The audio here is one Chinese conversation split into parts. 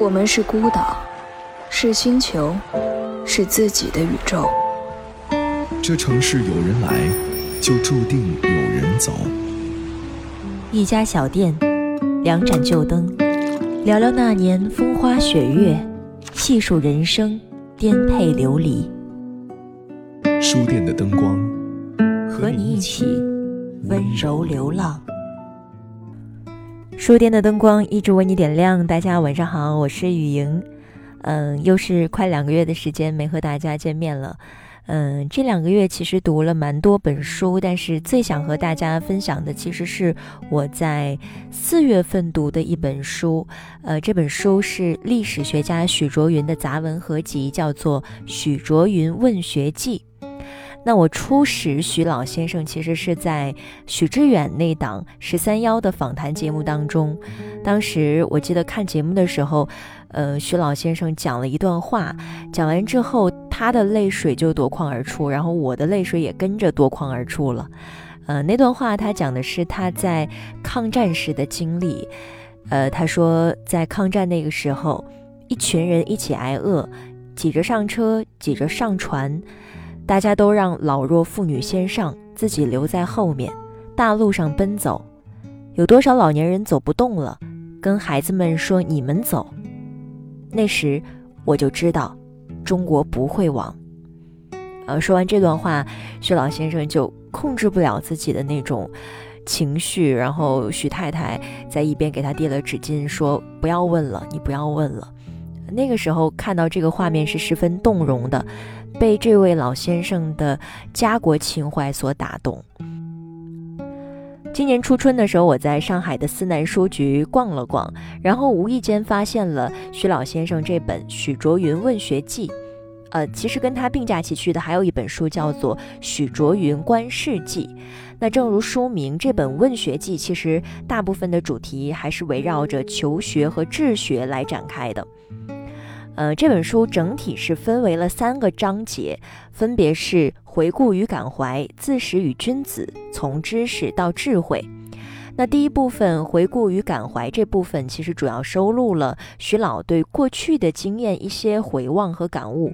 我们是孤岛，是星球，是自己的宇宙。这城市有人来，就注定有人走。一家小店，两盏旧灯，聊聊那年风花雪月，细数人生颠沛流离。书店的灯光，和你一起温柔流浪。书店的灯光一直为你点亮。大家晚上好，我是雨莹。嗯，又是快两个月的时间没和大家见面了。嗯，这两个月其实读了蛮多本书，但是最想和大家分享的其实是我在四月份读的一本书。呃，这本书是历史学家许卓云的杂文合集，叫做《许卓云问学记》。那我初识徐老先生，其实是在许知远那档十三幺的访谈节目当中。当时我记得看节目的时候，呃，徐老先生讲了一段话，讲完之后，他的泪水就夺眶而出，然后我的泪水也跟着夺眶而出了。呃，那段话他讲的是他在抗战时的经历。呃，他说在抗战那个时候，一群人一起挨饿，挤着上车，挤着上船。大家都让老弱妇女先上，自己留在后面，大路上奔走。有多少老年人走不动了，跟孩子们说：“你们走。”那时我就知道，中国不会亡。呃，说完这段话，徐老先生就控制不了自己的那种情绪，然后徐太太在一边给他递了纸巾，说：“不要问了，你不要问了。”那个时候看到这个画面是十分动容的。被这位老先生的家国情怀所打动。今年初春的时候，我在上海的思南书局逛了逛，然后无意间发现了徐老先生这本《许卓云问学记》。呃，其实跟他并驾齐驱的还有一本书，叫做《许卓云观世记》。那正如书名，这本《问学记》其实大部分的主题还是围绕着求学和治学来展开的。呃，这本书整体是分为了三个章节，分别是回顾与感怀、自始与君子、从知识到智慧。那第一部分回顾与感怀这部分，其实主要收录了徐老对过去的经验一些回望和感悟。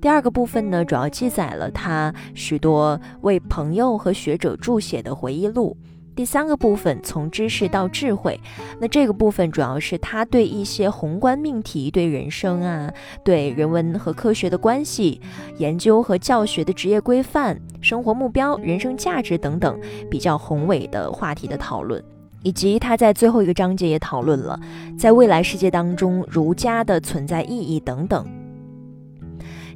第二个部分呢，主要记载了他许多为朋友和学者注写的回忆录。第三个部分从知识到智慧，那这个部分主要是他对一些宏观命题、对人生啊、对人文和科学的关系、研究和教学的职业规范、生活目标、人生价值等等比较宏伟的话题的讨论，以及他在最后一个章节也讨论了在未来世界当中儒家的存在意义等等。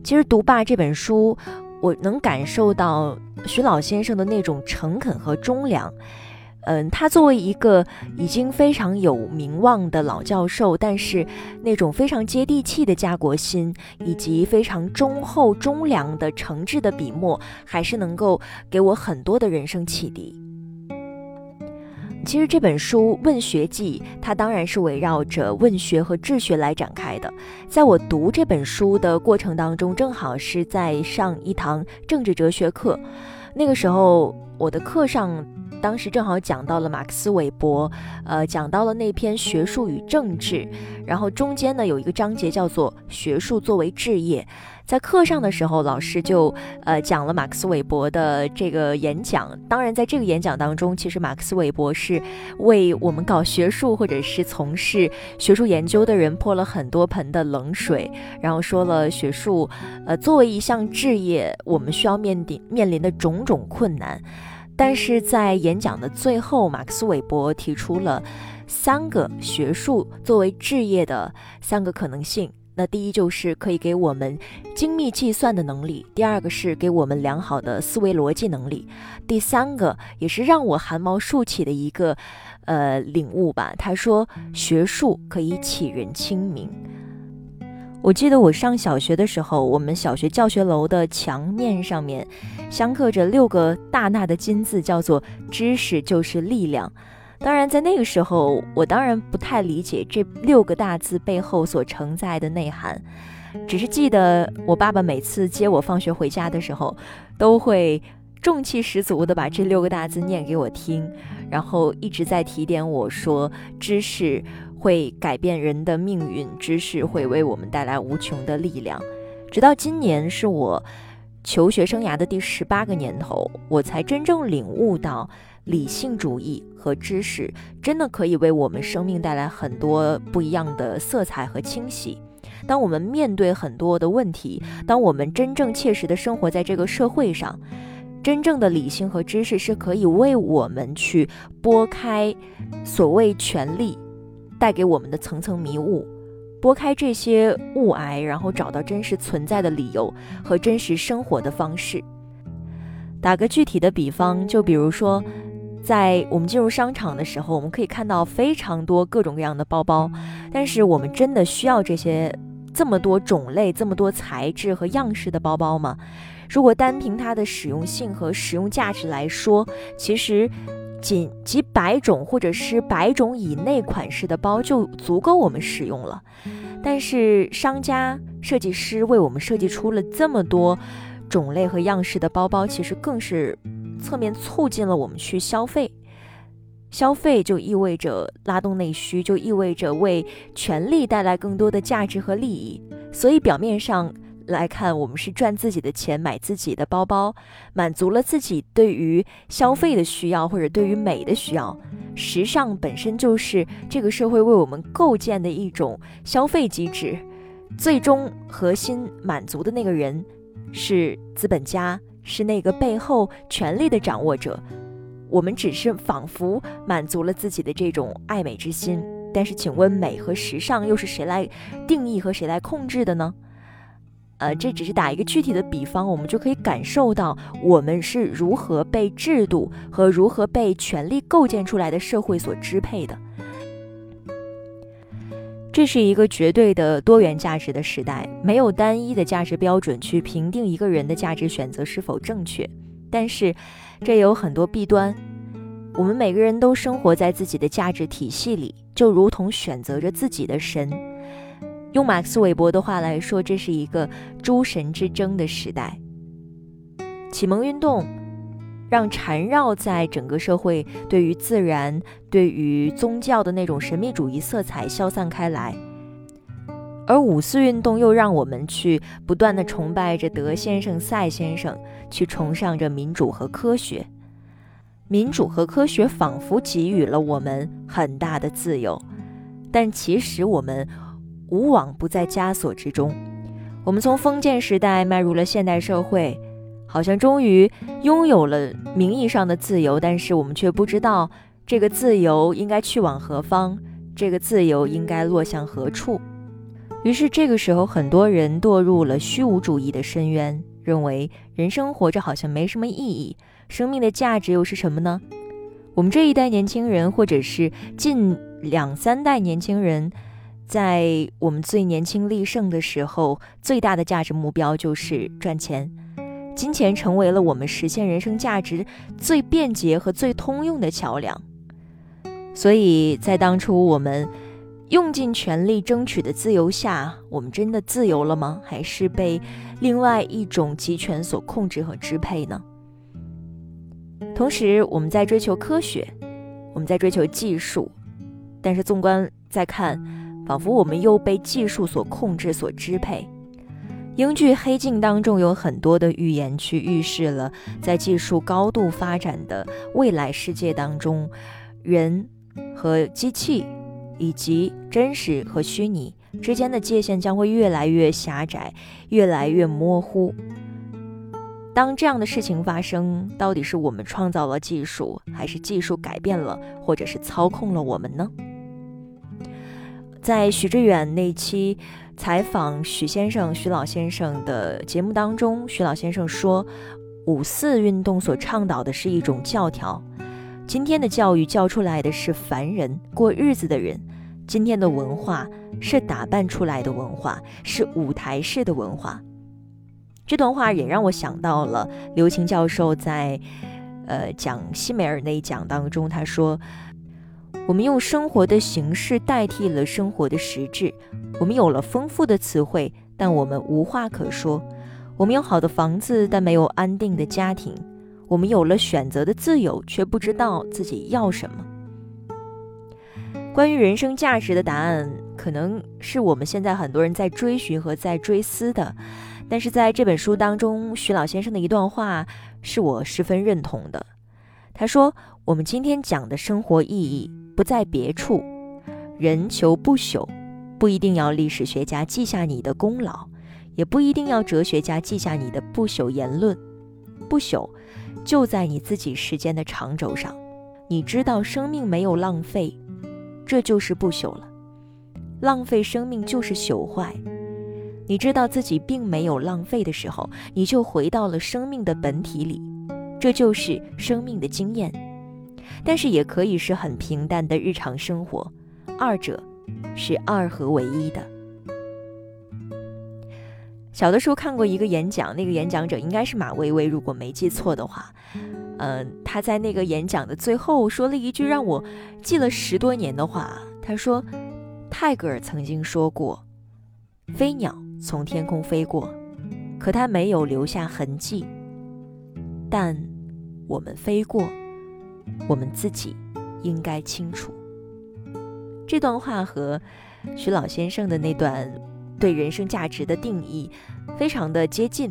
其实读罢这本书，我能感受到徐老先生的那种诚恳和忠良。嗯，他作为一个已经非常有名望的老教授，但是那种非常接地气的家国心，以及非常忠厚忠良的诚挚的笔墨，还是能够给我很多的人生启迪。其实这本书《问学记》，它当然是围绕着问学和治学来展开的。在我读这本书的过程当中，正好是在上一堂政治哲学课，那个时候我的课上。当时正好讲到了马克思韦伯，呃，讲到了那篇《学术与政治》，然后中间呢有一个章节叫做“学术作为置业”。在课上的时候，老师就呃讲了马克思韦伯的这个演讲。当然，在这个演讲当中，其实马克思韦伯是为我们搞学术或者是从事学术研究的人泼了很多盆的冷水，然后说了学术，呃，作为一项置业，我们需要面临面临的种种困难。但是在演讲的最后，马克思韦伯提出了三个学术作为置业的三个可能性。那第一就是可以给我们精密计算的能力，第二个是给我们良好的思维逻辑能力，第三个也是让我汗毛竖起的一个呃领悟吧。他说，学术可以启人清明。我记得我上小学的时候，我们小学教学楼的墙面上面镶刻着六个大大的金字，叫做“知识就是力量”。当然，在那个时候，我当然不太理解这六个大字背后所承载的内涵，只是记得我爸爸每次接我放学回家的时候，都会重气十足地把这六个大字念给我听，然后一直在提点我说：“知识。”会改变人的命运，知识会为我们带来无穷的力量。直到今年是我求学生涯的第十八个年头，我才真正领悟到，理性主义和知识真的可以为我们生命带来很多不一样的色彩和清晰。当我们面对很多的问题，当我们真正切实的生活在这个社会上，真正的理性和知识是可以为我们去拨开所谓权力带给我们的层层迷雾，拨开这些雾霭，然后找到真实存在的理由和真实生活的方式。打个具体的比方，就比如说，在我们进入商场的时候，我们可以看到非常多各种各样的包包，但是我们真的需要这些？这么多种类、这么多材质和样式的包包吗？如果单凭它的使用性和实用价值来说，其实仅几百种或者是百种以内款式的包就足够我们使用了。但是商家、设计师为我们设计出了这么多种类和样式的包包，其实更是侧面促进了我们去消费。消费就意味着拉动内需，就意味着为权力带来更多的价值和利益。所以表面上来看，我们是赚自己的钱买自己的包包，满足了自己对于消费的需要或者对于美的需要。时尚本身就是这个社会为我们构建的一种消费机制，最终核心满足的那个人是资本家，是那个背后权力的掌握者。我们只是仿佛满足了自己的这种爱美之心，但是，请问美和时尚又是谁来定义和谁来控制的呢？呃，这只是打一个具体的比方，我们就可以感受到我们是如何被制度和如何被权力构建出来的社会所支配的。这是一个绝对的多元价值的时代，没有单一的价值标准去评定一个人的价值选择是否正确。但是，这也有很多弊端。我们每个人都生活在自己的价值体系里，就如同选择着自己的神。用马克思韦伯的话来说，这是一个诸神之争的时代。启蒙运动让缠绕在整个社会对于自然、对于宗教的那种神秘主义色彩消散开来。而五四运动又让我们去不断的崇拜着德先生、赛先生，去崇尚着民主和科学。民主和科学仿佛给予了我们很大的自由，但其实我们无往不在枷锁之中。我们从封建时代迈入了现代社会，好像终于拥有了名义上的自由，但是我们却不知道这个自由应该去往何方，这个自由应该落向何处。于是，这个时候，很多人堕入了虚无主义的深渊，认为人生活着好像没什么意义，生命的价值又是什么呢？我们这一代年轻人，或者是近两三代年轻人，在我们最年轻力盛的时候，最大的价值目标就是赚钱，金钱成为了我们实现人生价值最便捷和最通用的桥梁。所以在当初，我们。用尽全力争取的自由下，我们真的自由了吗？还是被另外一种集权所控制和支配呢？同时，我们在追求科学，我们在追求技术，但是纵观再看，仿佛我们又被技术所控制、所支配。英剧《黑镜》当中有很多的预言去预示了，在技术高度发展的未来世界当中，人和机器。以及真实和虚拟之间的界限将会越来越狭窄，越来越模糊。当这样的事情发生，到底是我们创造了技术，还是技术改变了，或者是操控了我们呢？在许知远那期采访许先生、许老先生的节目当中，许老先生说，五四运动所倡导的是一种教条。今天的教育教出来的是凡人过日子的人，今天的文化是打扮出来的文化，是舞台式的文化。这段话也让我想到了刘擎教授在，呃讲西美尔那一讲当中，他说：“我们用生活的形式代替了生活的实质，我们有了丰富的词汇，但我们无话可说；我们有好的房子，但没有安定的家庭。”我们有了选择的自由，却不知道自己要什么。关于人生价值的答案，可能是我们现在很多人在追寻和在追思的。但是在这本书当中，徐老先生的一段话是我十分认同的。他说：“我们今天讲的生活意义不在别处，人求不朽，不一定要历史学家记下你的功劳，也不一定要哲学家记下你的不朽言论。不朽就在你自己时间的长轴上。你知道生命没有浪费，这就是不朽了。浪费生命就是朽坏。”你知道自己并没有浪费的时候，你就回到了生命的本体里，这就是生命的经验。但是也可以是很平淡的日常生活，二者是二合为一的。小的时候看过一个演讲，那个演讲者应该是马薇薇，如果没记错的话，嗯，他在那个演讲的最后说了一句让我记了十多年的话，他说：“泰戈尔曾经说过，飞鸟。”从天空飞过，可它没有留下痕迹。但我们飞过，我们自己应该清楚。这段话和徐老先生的那段对人生价值的定义非常的接近。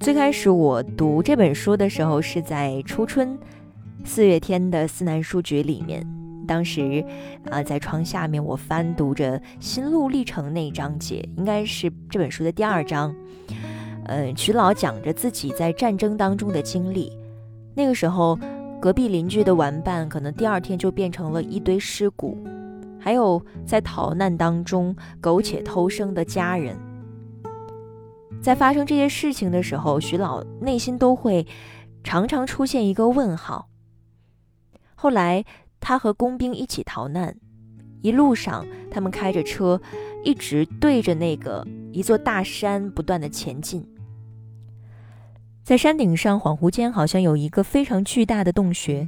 最开始我读这本书的时候是在初春四月天的思南书局里面。当时，啊，在窗下面，我翻读着心路历程那一章节，应该是这本书的第二章。嗯，徐老讲着自己在战争当中的经历。那个时候，隔壁邻居的玩伴可能第二天就变成了一堆尸骨，还有在逃难当中苟且偷生的家人。在发生这些事情的时候，徐老内心都会常常出现一个问号。后来。他和工兵一起逃难，一路上他们开着车，一直对着那个一座大山不断的前进。在山顶上，恍惚间好像有一个非常巨大的洞穴，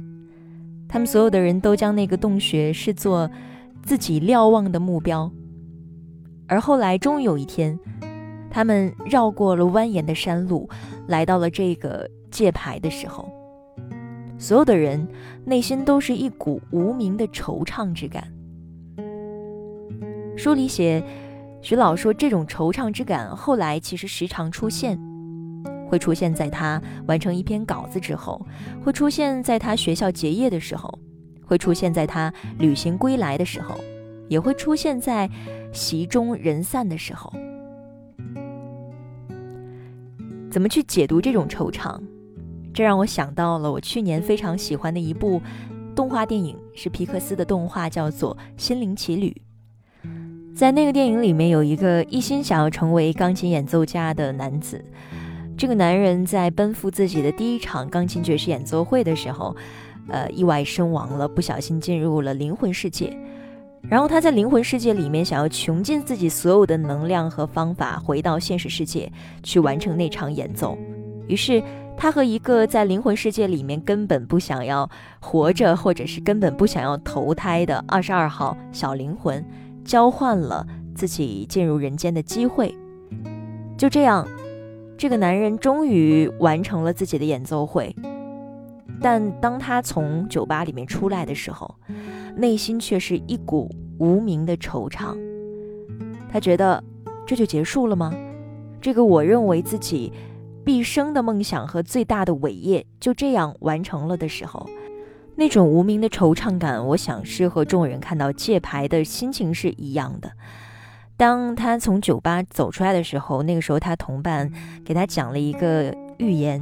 他们所有的人都将那个洞穴视作自己瞭望的目标。而后来，终于有一天，他们绕过了蜿蜒的山路，来到了这个界牌的时候。所有的人内心都是一股无名的惆怅之感。书里写，徐老说这种惆怅之感后来其实时常出现，会出现在他完成一篇稿子之后，会出现在他学校结业的时候，会出现在他旅行归来的时候，也会出现在席中人散的时候。怎么去解读这种惆怅？这让我想到了我去年非常喜欢的一部动画电影，是皮克斯的动画，叫做《心灵奇旅》。在那个电影里面，有一个一心想要成为钢琴演奏家的男子。这个男人在奔赴自己的第一场钢琴爵士演奏会的时候，呃，意外身亡了，不小心进入了灵魂世界。然后他在灵魂世界里面想要穷尽自己所有的能量和方法，回到现实世界去完成那场演奏。于是。他和一个在灵魂世界里面根本不想要活着，或者是根本不想要投胎的二十二号小灵魂，交换了自己进入人间的机会。就这样，这个男人终于完成了自己的演奏会。但当他从酒吧里面出来的时候，内心却是一股无名的惆怅。他觉得，这就结束了吗？这个我认为自己。毕生的梦想和最大的伟业就这样完成了的时候，那种无名的惆怅感，我想是和众人看到界牌的心情是一样的。当他从酒吧走出来的时候，那个时候他同伴给他讲了一个寓言，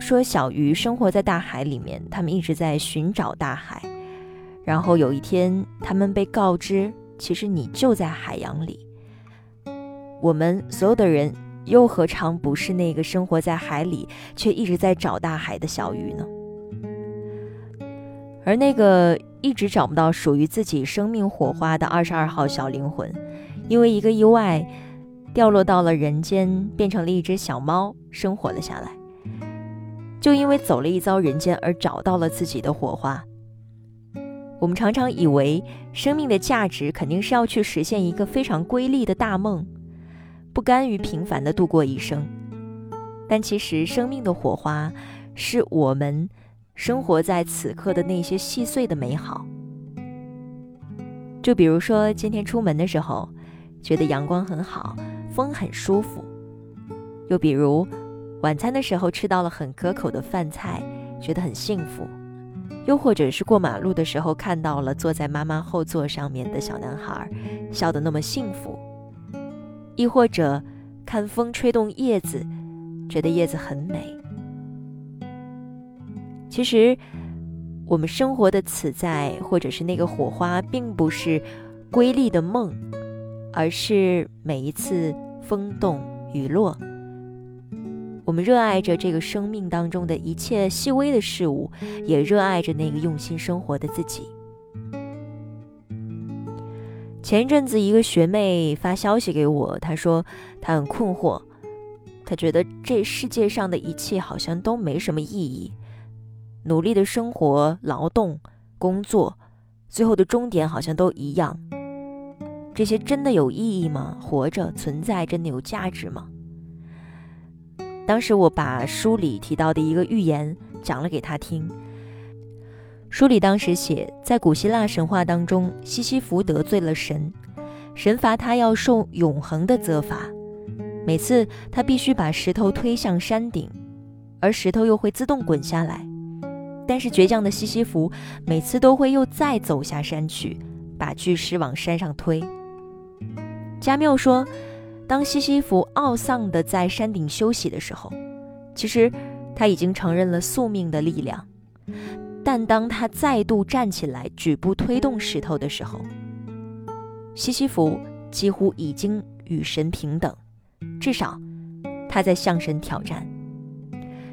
说小鱼生活在大海里面，他们一直在寻找大海，然后有一天他们被告知，其实你就在海洋里。我们所有的人。又何尝不是那个生活在海里却一直在找大海的小鱼呢？而那个一直找不到属于自己生命火花的二十二号小灵魂，因为一个意外，掉落到了人间，变成了一只小猫，生活了下来。就因为走了一遭人间而找到了自己的火花。我们常常以为生命的价值肯定是要去实现一个非常瑰丽的大梦。不甘于平凡的度过一生，但其实生命的火花，是我们生活在此刻的那些细碎的美好，就比如说今天出门的时候，觉得阳光很好，风很舒服；又比如晚餐的时候吃到了很可口的饭菜，觉得很幸福；又或者是过马路的时候看到了坐在妈妈后座上面的小男孩，笑得那么幸福；亦或者看风吹动叶子，觉得叶子很美。其实。我们生活的此在，或者是那个火花，并不是瑰丽的梦，而是每一次风动雨落。我们热爱着这个生命当中的一切细微的事物，也热爱着那个用心生活的自己。前一阵子，一个学妹发消息给我，她说她很困惑，她觉得这世界上的一切好像都没什么意义。努力的生活、劳动、工作，最后的终点好像都一样。这些真的有意义吗？活着、存在，真的有价值吗？当时我把书里提到的一个寓言讲了给他听。书里当时写，在古希腊神话当中，西西弗得罪了神，神罚他要受永恒的责罚。每次他必须把石头推向山顶，而石头又会自动滚下来。但是倔强的西西弗每次都会又再走下山去，把巨石往山上推。加缪说，当西西弗懊丧地在山顶休息的时候，其实他已经承认了宿命的力量；但当他再度站起来举步推动石头的时候，西西弗几乎已经与神平等，至少他在向神挑战。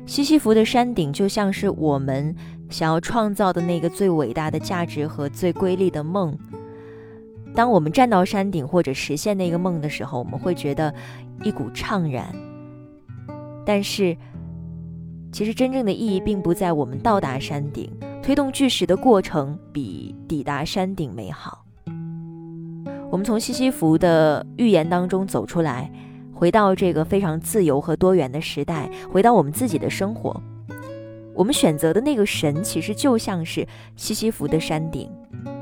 西西弗的山顶就像是我们想要创造的那个最伟大的价值和最瑰丽的梦。当我们站到山顶或者实现那个梦的时候，我们会觉得一股怅然。但是，其实真正的意义并不在我们到达山顶，推动巨石的过程比抵达山顶美好。我们从西西弗的预言当中走出来。回到这个非常自由和多元的时代，回到我们自己的生活，我们选择的那个神，其实就像是西西弗的山顶，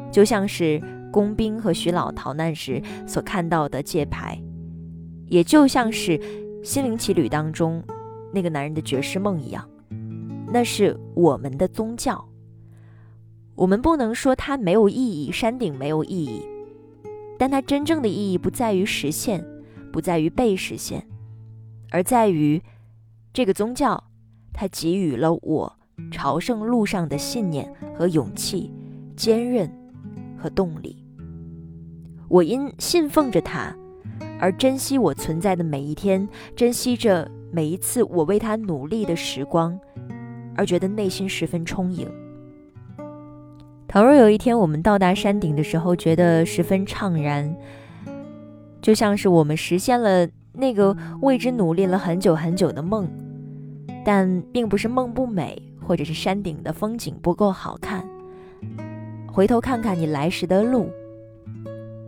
就像是工兵和徐老逃难时所看到的界牌，也就像是《心灵奇旅》当中那个男人的绝世梦一样，那是我们的宗教。我们不能说它没有意义，山顶没有意义，但它真正的意义不在于实现。不在于被实现，而在于这个宗教，它给予了我朝圣路上的信念和勇气、坚韧和动力。我因信奉着它，而珍惜我存在的每一天，珍惜着每一次我为它努力的时光，而觉得内心十分充盈。倘若有一天我们到达山顶的时候，觉得十分怅然。就像是我们实现了那个为之努力了很久很久的梦，但并不是梦不美，或者是山顶的风景不够好看。回头看看你来时的路，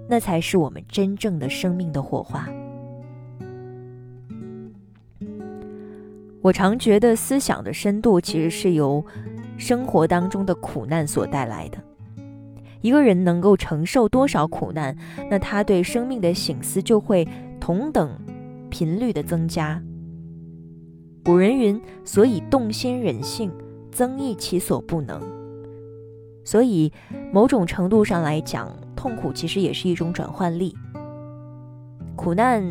那才是我们真正的生命的火花。我常觉得思想的深度其实是由生活当中的苦难所带来的。一个人能够承受多少苦难，那他对生命的醒思就会同等频率的增加。古人云：“所以动心忍性，增益其所不能。”所以，某种程度上来讲，痛苦其实也是一种转换力。苦难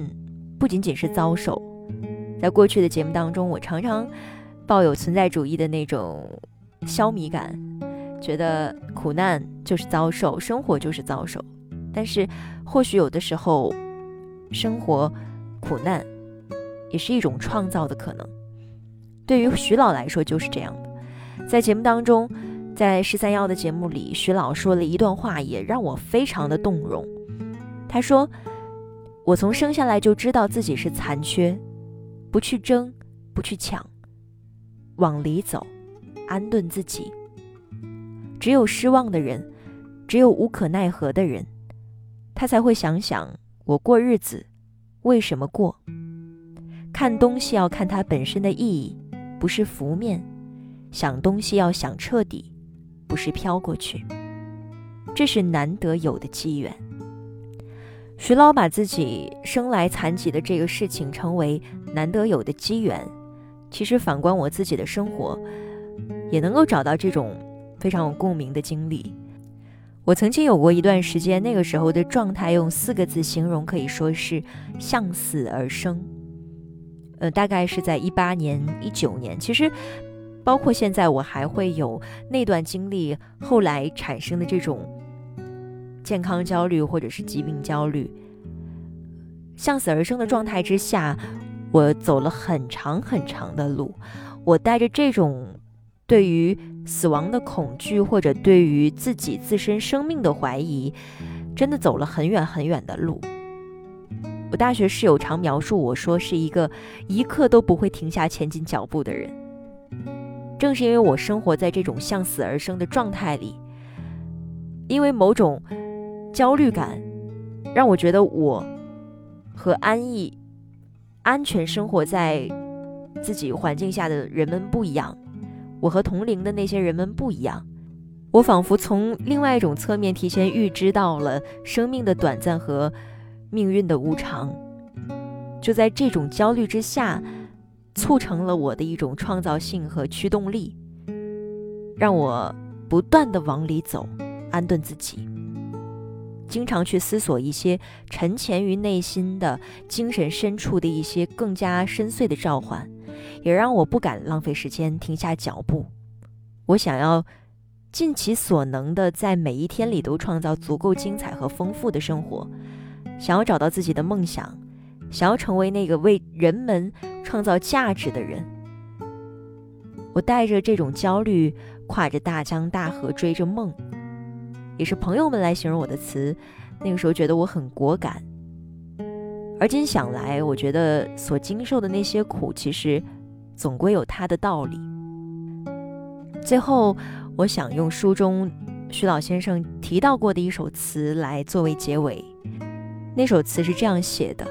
不仅仅是遭受，在过去的节目当中，我常常抱有存在主义的那种消弭感。觉得苦难就是遭受，生活就是遭受，但是或许有的时候，生活苦难也是一种创造的可能。对于徐老来说就是这样的。在节目当中，在十三幺的节目里，徐老说了一段话，也让我非常的动容。他说：“我从生下来就知道自己是残缺，不去争，不去抢，往里走，安顿自己。”只有失望的人，只有无可奈何的人，他才会想想我过日子为什么过。看东西要看它本身的意义，不是浮面；想东西要想彻底，不是飘过去。这是难得有的机缘。徐老把自己生来残疾的这个事情称为难得有的机缘，其实反观我自己的生活，也能够找到这种非常有共鸣的经历。我曾经有过一段时间，那个时候的状态用四个字形容，可以说是向死而生。呃，大概是在一八年、一九年，其实包括现在，我还会有那段经历，后来产生的这种健康焦虑或者是疾病焦虑，向死而生的状态之下，我走了很长很长的路，我带着这种对于死亡的恐惧，或者对于自己自身生命的怀疑，真的走了很远很远的路。我大学室友常描述我说是一个一刻都不会停下前进脚步的人。正是因为我生活在这种向死而生的状态里，因为某种焦虑感，让我觉得我和安逸、安全生活在自己环境下的人们不一样，我和同龄的那些人们不一样。我仿佛从另外一种侧面提前预知到了生命的短暂和。命运的无常，就在这种焦虑之下，促成了我的一种创造性和驱动力，让我不断的往里走，安顿自己，经常去思索一些沉潜于内心的精神深处的一些更加深邃的召唤，也让我不敢浪费时间，停下脚步。我想要尽其所能的在每一天里都创造足够精彩和丰富的生活。想要找到自己的梦想，想要成为那个为人们创造价值的人。我带着这种焦虑，跨着大江大河追着梦，也是朋友们来形容我的词。那个时候觉得我很果敢，而今想来，我觉得所经受的那些苦，其实总归有它的道理。最后，我想用书中徐老先生提到过的一首词来作为结尾。那首词是这样写的：“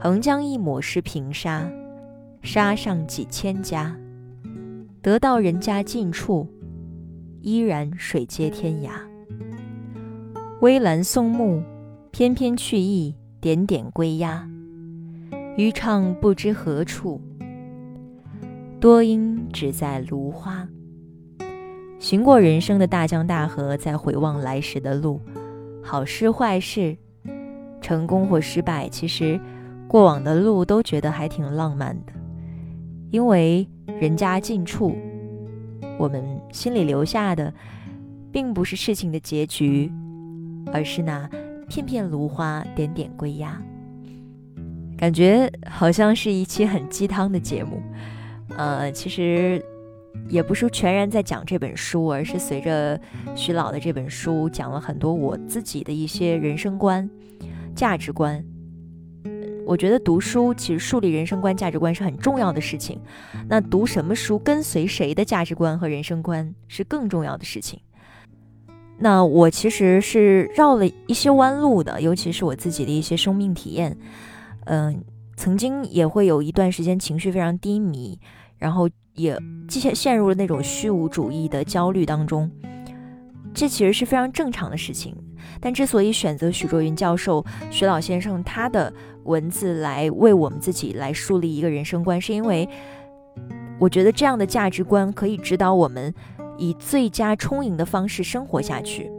横江一抹是平沙，沙上几千家。得到人家近处，依然水接天涯。微澜松木，翩翩去意，点点归鸦。渔唱不知何处，多因只在芦花。行过人生的大江大河，在回望来时的路，好事坏事。”成功或失败，其实过往的路都觉得还挺浪漫的，因为人家近处，我们心里留下的，并不是事情的结局，而是那片片芦花，点点归鸦。感觉好像是一期很鸡汤的节目，呃，其实也不是全然在讲这本书，而是随着徐老的这本书讲了很多我自己的一些人生观。价值观，我觉得读书其实树立人生观、价值观是很重要的事情。那读什么书，跟随谁的价值观和人生观是更重要的事情。那我其实是绕了一些弯路的，尤其是我自己的一些生命体验。嗯，曾经也会有一段时间情绪非常低迷，然后也陷陷入了那种虚无主义的焦虑当中。这其实是非常正常的事情。但之所以选择许卓云教授、徐老先生他的文字来为我们自己来树立一个人生观，是因为我觉得这样的价值观可以指导我们以最佳充盈的方式生活下去。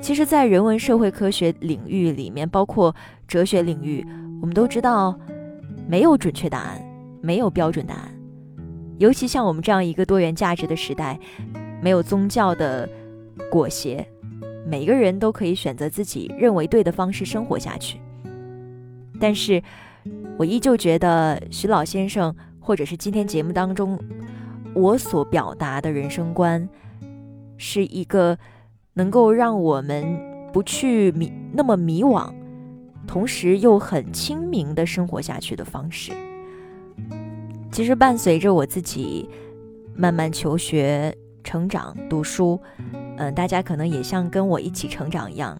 其实，在人文社会科学领域里面，包括哲学领域，我们都知道没有准确答案，没有标准答案。尤其像我们这样一个多元价值的时代，没有宗教的裹挟。每个人都可以选择自己认为对的方式生活下去，但是，我依旧觉得徐老先生或者是今天节目当中我所表达的人生观，是一个能够让我们不去迷那么迷惘，同时又很清明的生活下去的方式。其实伴随着我自己慢慢求学、成长、读书。嗯，大家可能也像跟我一起成长一样，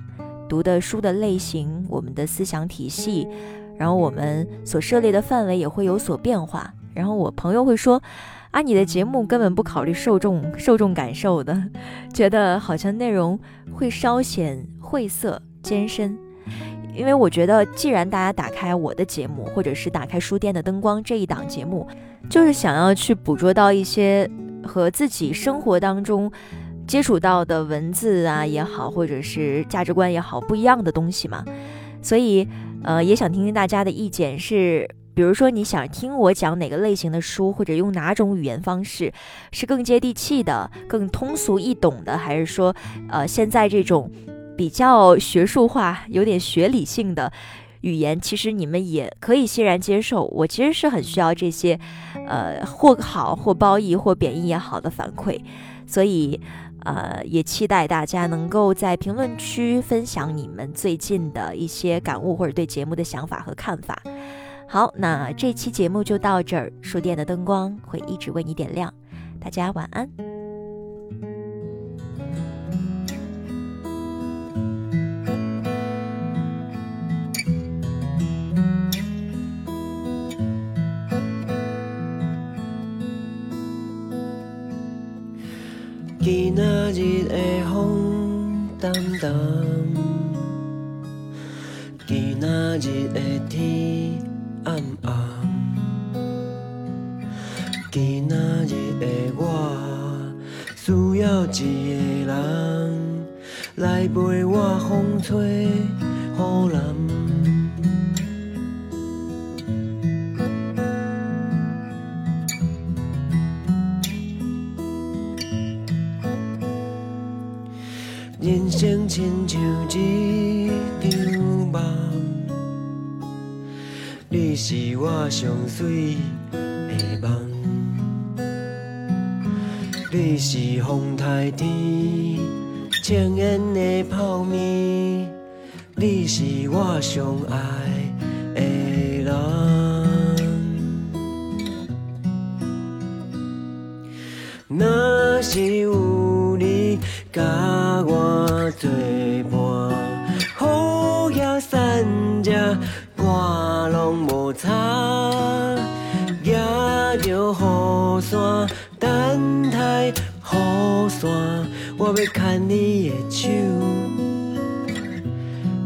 读的书的类型，我们的思想体系，然后我们所涉猎的范围也会有所变化。然后我朋友会说，啊，你的节目根本不考虑受众受众感受的，觉得好像内容会稍显晦涩艰深。因为我觉得，既然大家打开我的节目，或者是打开书店的灯光这一档节目，就是想要去捕捉到一些和自己生活当中接触到的文字啊也好，或者是价值观也好不一样的东西嘛，所以呃，也想听听大家的意见是。比如说，你想听我讲哪个类型的书，或者用哪种语言方式，是更接地气的、更通俗易懂的，还是说，呃，现在这种比较学术化、有点学理性的语言，其实你们也可以欣然接受。我其实是很需要这些，呃，或好或褒义或贬义也好的反馈，所以，呃，也期待大家能够在评论区分享你们最近的一些感悟，或者对节目的想法和看法。好，那这期节目就到这儿。书店的灯光会一直为你点亮，大家晚安。今仔日的风淡淡，今仔日的天。需要一个人来陪我风吹雨淋。人生亲像一场梦。你是我上水你是风台天青烟的泡面，你是我上爱的人。若是有你甲我作伴，好野山只。擦，举着雨伞，等待雨伞。我要牵你的手，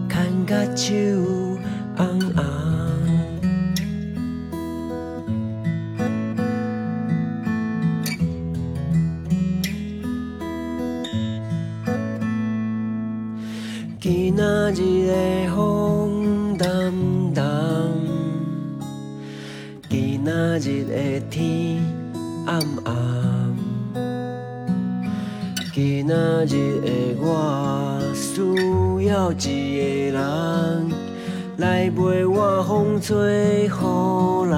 牵甲手红红。今仔日的风淡淡。那日的天暗暗，今仔日的我需要一个人来陪我风吹雨淋。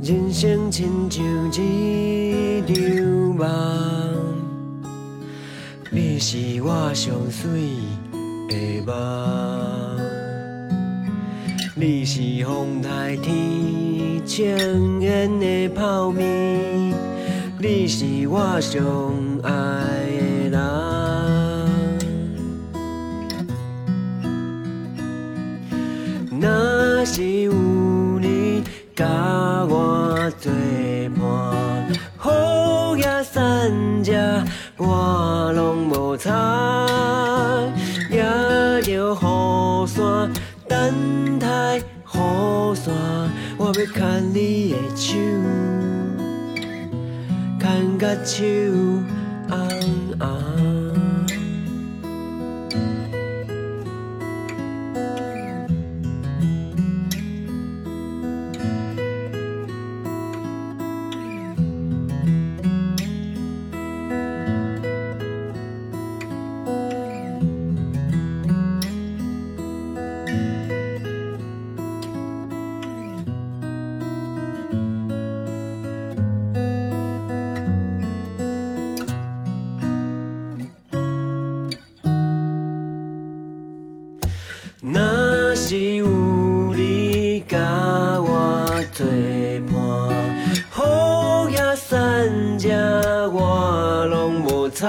人生亲像一场梦。你是我上水梦，你是风台天青烟的泡面，你是我上爱的人。若是有你甲我作伴，好野山只我。拢无差牵你的手，牵甲手踩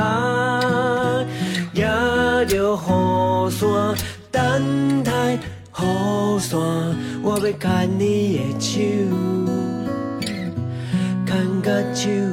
拿着雨伞等待雨伞我要牵你的手牵着手。